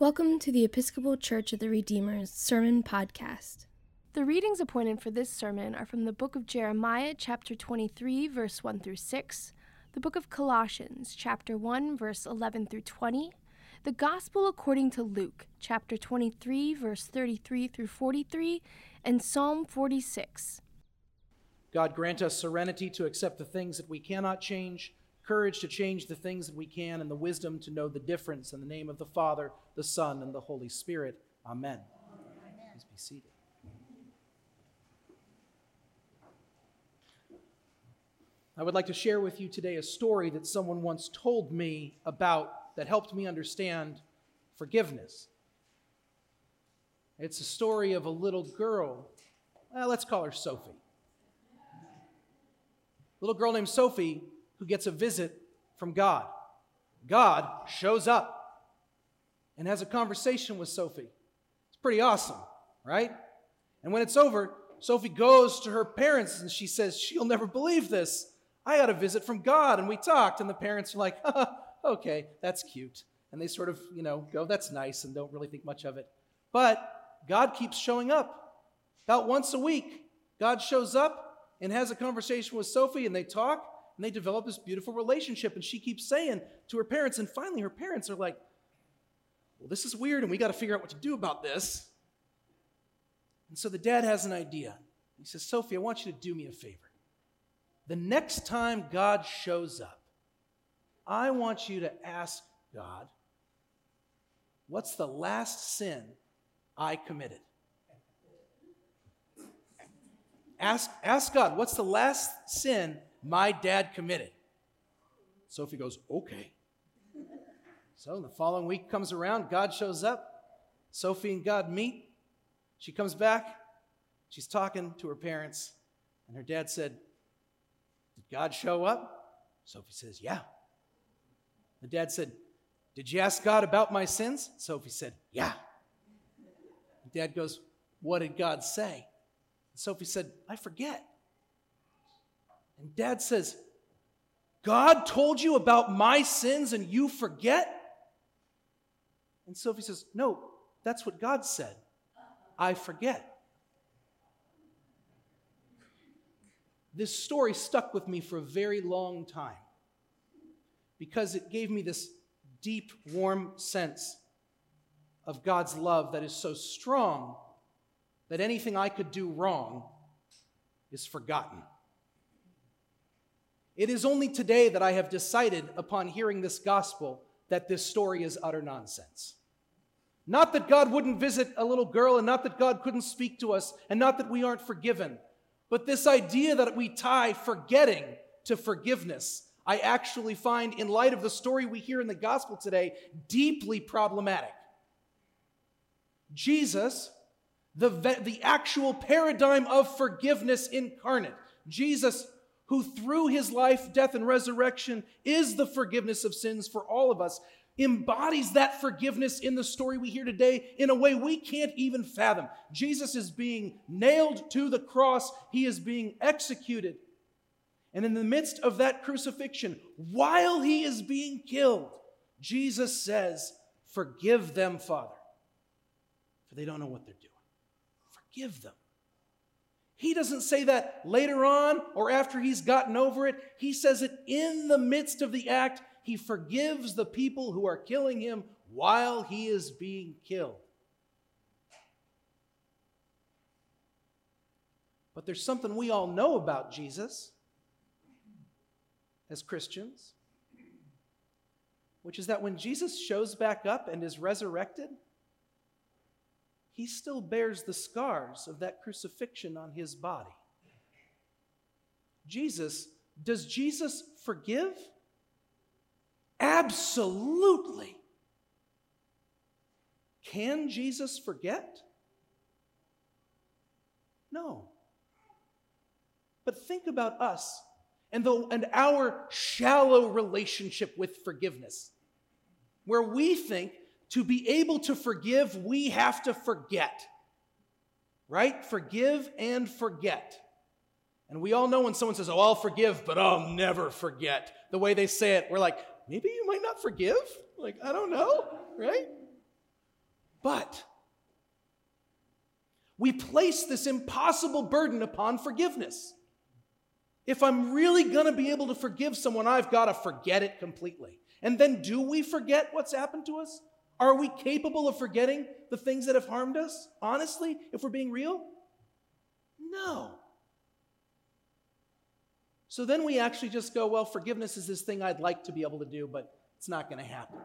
Welcome to the Episcopal Church of the Redeemer's Sermon Podcast. The readings appointed for this sermon are from the book of Jeremiah, chapter 23, verse 1 through 6, the book of Colossians, chapter 1, verse 11 through 20, the Gospel according to Luke, chapter 23, verse 33 through 43, and Psalm 46. God grant us serenity to accept the things that we cannot change courage to change the things that we can, and the wisdom to know the difference. In the name of the Father, the Son, and the Holy Spirit. Amen. Amen. Please be seated. I would like to share with you today a story that someone once told me about that helped me understand forgiveness. It's a story of a little girl. Well, let's call her Sophie. A little girl named Sophie who gets a visit from God. God shows up and has a conversation with Sophie. It's pretty awesome, right? And when it's over, Sophie goes to her parents and she says, She'll never believe this. I got a visit from God and we talked. And the parents are like, Okay, that's cute. And they sort of, you know, go, That's nice and don't really think much of it. But God keeps showing up. About once a week, God shows up and has a conversation with Sophie and they talk and they develop this beautiful relationship. And she keeps saying to her parents, and finally her parents are like, well, this is weird, and we got to figure out what to do about this. And so the dad has an idea. He says, Sophie, I want you to do me a favor. The next time God shows up, I want you to ask God, what's the last sin I committed? Ask, ask God, what's the last sin my dad committed. Sophie goes, Okay. So the following week comes around, God shows up. Sophie and God meet. She comes back. She's talking to her parents, and her dad said, Did God show up? Sophie says, Yeah. The dad said, Did you ask God about my sins? Sophie said, Yeah. The dad goes, What did God say? Sophie said, I forget. And dad says, God told you about my sins and you forget? And Sophie says, No, that's what God said. I forget. This story stuck with me for a very long time because it gave me this deep, warm sense of God's love that is so strong that anything I could do wrong is forgotten. It is only today that I have decided, upon hearing this gospel, that this story is utter nonsense. Not that God wouldn't visit a little girl, and not that God couldn't speak to us, and not that we aren't forgiven, but this idea that we tie forgetting to forgiveness, I actually find, in light of the story we hear in the gospel today, deeply problematic. Jesus, the, the actual paradigm of forgiveness incarnate, Jesus who through his life, death, and resurrection is the forgiveness of sins for all of us, embodies that forgiveness in the story we hear today in a way we can't even fathom. Jesus is being nailed to the cross, he is being executed. And in the midst of that crucifixion, while he is being killed, Jesus says, Forgive them, Father, for they don't know what they're doing. Forgive them. He doesn't say that later on or after he's gotten over it. He says it in the midst of the act. He forgives the people who are killing him while he is being killed. But there's something we all know about Jesus as Christians, which is that when Jesus shows back up and is resurrected, he still bears the scars of that crucifixion on his body. Jesus, does Jesus forgive? Absolutely. Can Jesus forget? No. But think about us and, the, and our shallow relationship with forgiveness, where we think to be able to forgive, we have to forget. Right? Forgive and forget. And we all know when someone says, Oh, I'll forgive, but I'll never forget. The way they say it, we're like, Maybe you might not forgive? Like, I don't know, right? But we place this impossible burden upon forgiveness. If I'm really going to be able to forgive someone, I've got to forget it completely. And then do we forget what's happened to us? Are we capable of forgetting the things that have harmed us? Honestly, if we're being real? No. So then we actually just go, well, forgiveness is this thing I'd like to be able to do, but it's not going to happen.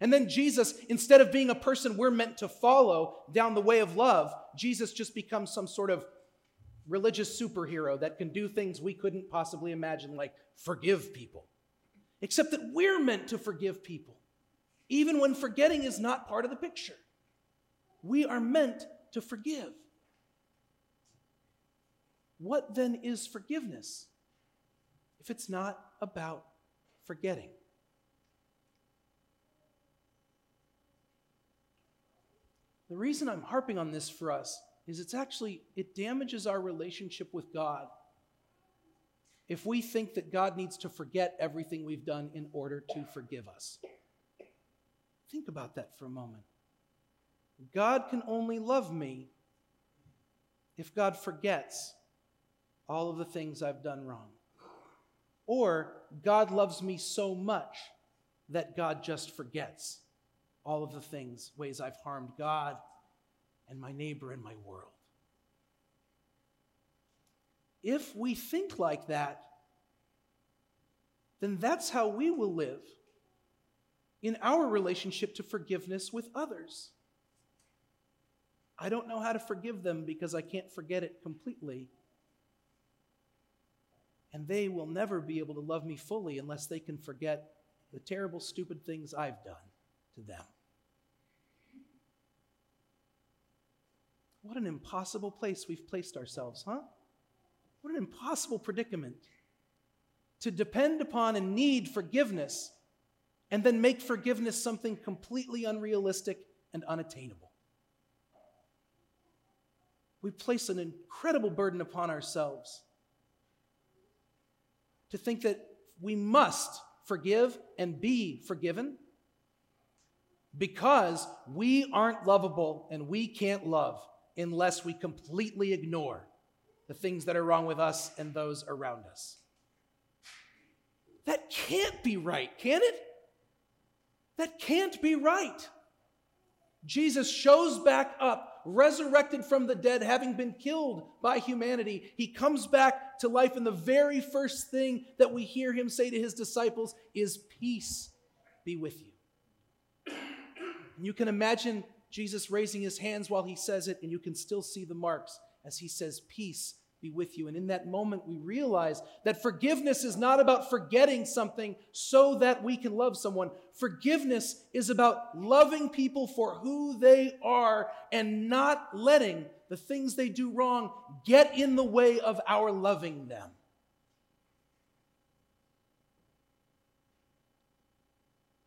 And then Jesus, instead of being a person we're meant to follow down the way of love, Jesus just becomes some sort of religious superhero that can do things we couldn't possibly imagine, like forgive people. Except that we're meant to forgive people, even when forgetting is not part of the picture. We are meant to forgive. What then is forgiveness if it's not about forgetting? The reason I'm harping on this for us is it's actually it damages our relationship with God if we think that God needs to forget everything we've done in order to forgive us. Think about that for a moment. God can only love me if God forgets all of the things I've done wrong. Or God loves me so much that God just forgets all of the things, ways I've harmed God and my neighbor and my world. If we think like that, then that's how we will live in our relationship to forgiveness with others. I don't know how to forgive them because I can't forget it completely. And they will never be able to love me fully unless they can forget the terrible, stupid things I've done to them. What an impossible place we've placed ourselves, huh? What an impossible predicament. To depend upon and need forgiveness and then make forgiveness something completely unrealistic and unattainable. We place an incredible burden upon ourselves to think that we must forgive and be forgiven because we aren't lovable and we can't love unless we completely ignore the things that are wrong with us and those around us. That can't be right, can it? That can't be right. Jesus shows back up, resurrected from the dead, having been killed by humanity. He comes back to life, and the very first thing that we hear him say to his disciples is, Peace be with you. And you can imagine Jesus raising his hands while he says it, and you can still see the marks as he says, Peace be with you. And in that moment, we realize that forgiveness is not about forgetting something so that we can love someone. Forgiveness is about loving people for who they are and not letting the things they do wrong get in the way of our loving them.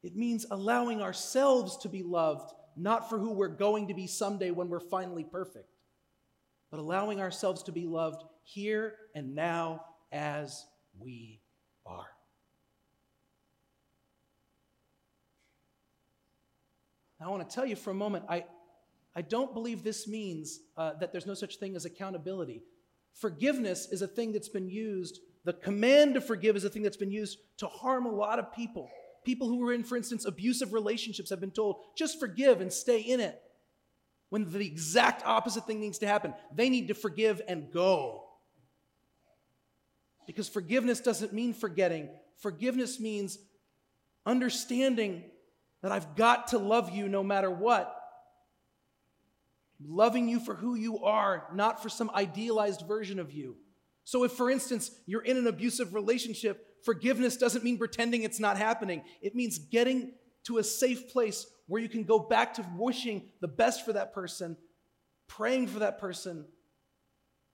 It means allowing ourselves to be loved, not for who we're going to be someday when we're finally perfect but allowing ourselves to be loved here and now as we are. Now, I want to tell you for a moment, I, I don't believe this means uh, that there's no such thing as accountability. Forgiveness is a thing that's been used, the command to forgive is a thing that's been used to harm a lot of people. People who were in, for instance, abusive relationships have been told, just forgive and stay in it when the exact opposite thing needs to happen. They need to forgive and go. Because forgiveness doesn't mean forgetting, forgiveness means understanding that I've got to love you no matter what. Loving you for who you are, not for some idealized version of you. So, if, for instance, you're in an abusive relationship, forgiveness doesn't mean pretending it's not happening. It means getting to a safe place where you can go back to wishing the best for that person, praying for that person.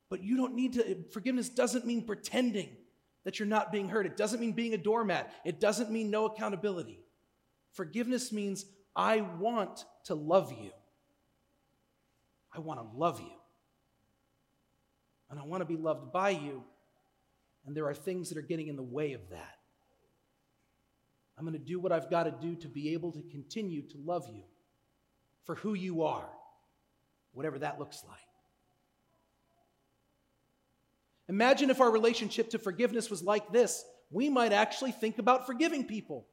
But you don't need to, forgiveness doesn't mean pretending that you're not being hurt. It doesn't mean being a doormat. It doesn't mean no accountability. Forgiveness means I want to love you. I want to love you. And I want to be loved by you. And there are things that are getting in the way of that. I'm going to do what I've got to do to be able to continue to love you. for who you are, whatever that looks like. Imagine if our relationship to forgiveness was like this. We might actually think about forgiving people.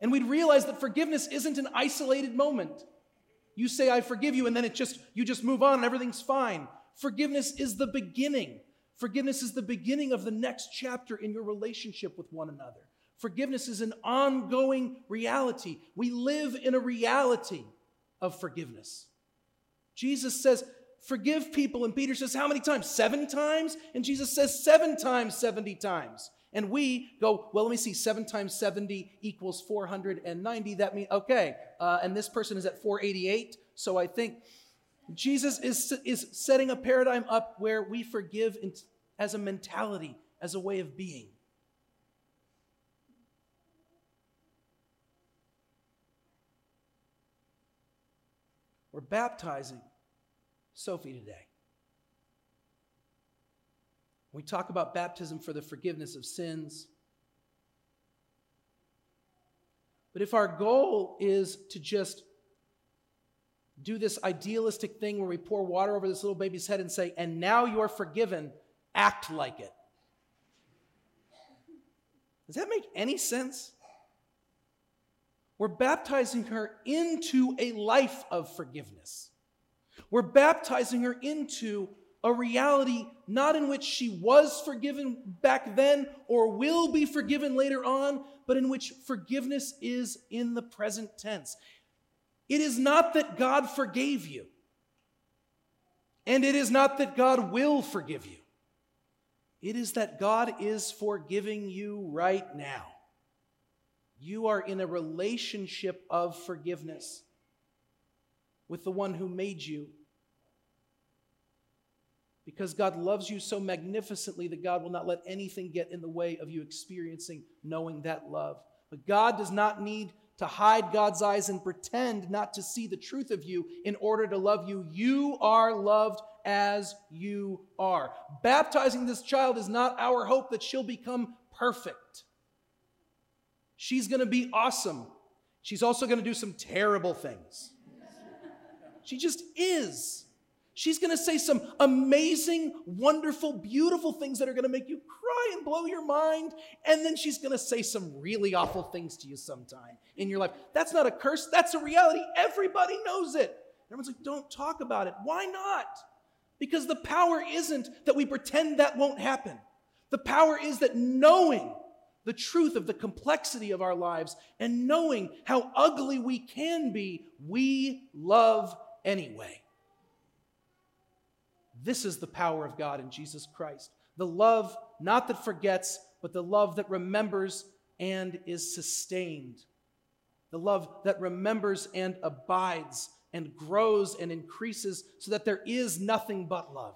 And we'd realize that forgiveness isn't an isolated moment. You say, I forgive you, and then it just, you just move on and everything's fine. Forgiveness is the beginning. Forgiveness is the beginning of the next chapter in your relationship with one another. Forgiveness is an ongoing reality. We live in a reality of forgiveness. Jesus says, Forgive people. And Peter says, How many times? Seven times? And Jesus says, Seven times, 70 times. And we go, well, let me see, 7 times 70 equals 490. That means, okay, uh, and this person is at 488. So I think Jesus is, is setting a paradigm up where we forgive as a mentality, as a way of being. We're baptizing Sophie today. We talk about baptism for the forgiveness of sins. But if our goal is to just do this idealistic thing where we pour water over this little baby's head and say, and now you're forgiven, act like it. Does that make any sense? We're baptizing her into a life of forgiveness. We're baptizing her into a reality not in which she was forgiven back then or will be forgiven later on, but in which forgiveness is in the present tense. It is not that God forgave you, and it is not that God will forgive you. It is that God is forgiving you right now. You are in a relationship of forgiveness with the one who made you because God loves you so magnificently that God will not let anything get in the way of you experiencing knowing that love. But God does not need to hide God's eyes and pretend not to see the truth of you in order to love you. You are loved as you are. Baptizing this child is not our hope that she'll become perfect. She's going to be awesome. She's also going to do some terrible things. She just is. She's going to say some amazing, wonderful, beautiful things that are going to make you cry and blow your mind. And then she's going to say some really awful things to you sometime in your life. That's not a curse, that's a reality. Everybody knows it. Everyone's like, don't talk about it. Why not? Because the power isn't that we pretend that won't happen. The power is that knowing the truth of the complexity of our lives and knowing how ugly we can be, we love anyway. This is the power of God in Jesus Christ. The love, not that forgets, but the love that remembers and is sustained. The love that remembers and abides and grows and increases so that there is nothing but love.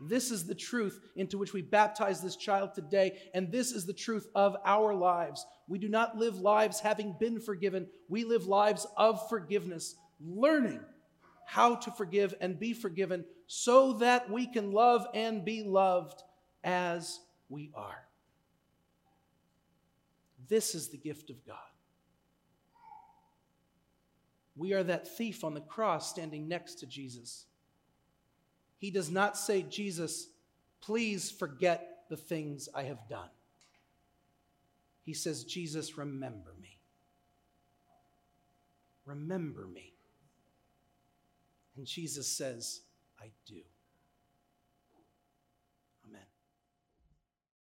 This is the truth into which we baptize this child today, and this is the truth of our lives. We do not live lives having been forgiven, we live lives of forgiveness, learning how to forgive and be forgiven so that we can love and be loved as we are. This is the gift of God. We are that thief on the cross standing next to Jesus. He does not say, Jesus, please forget the things I have done. He says, Jesus, remember me. Remember me. And Jesus says, I do.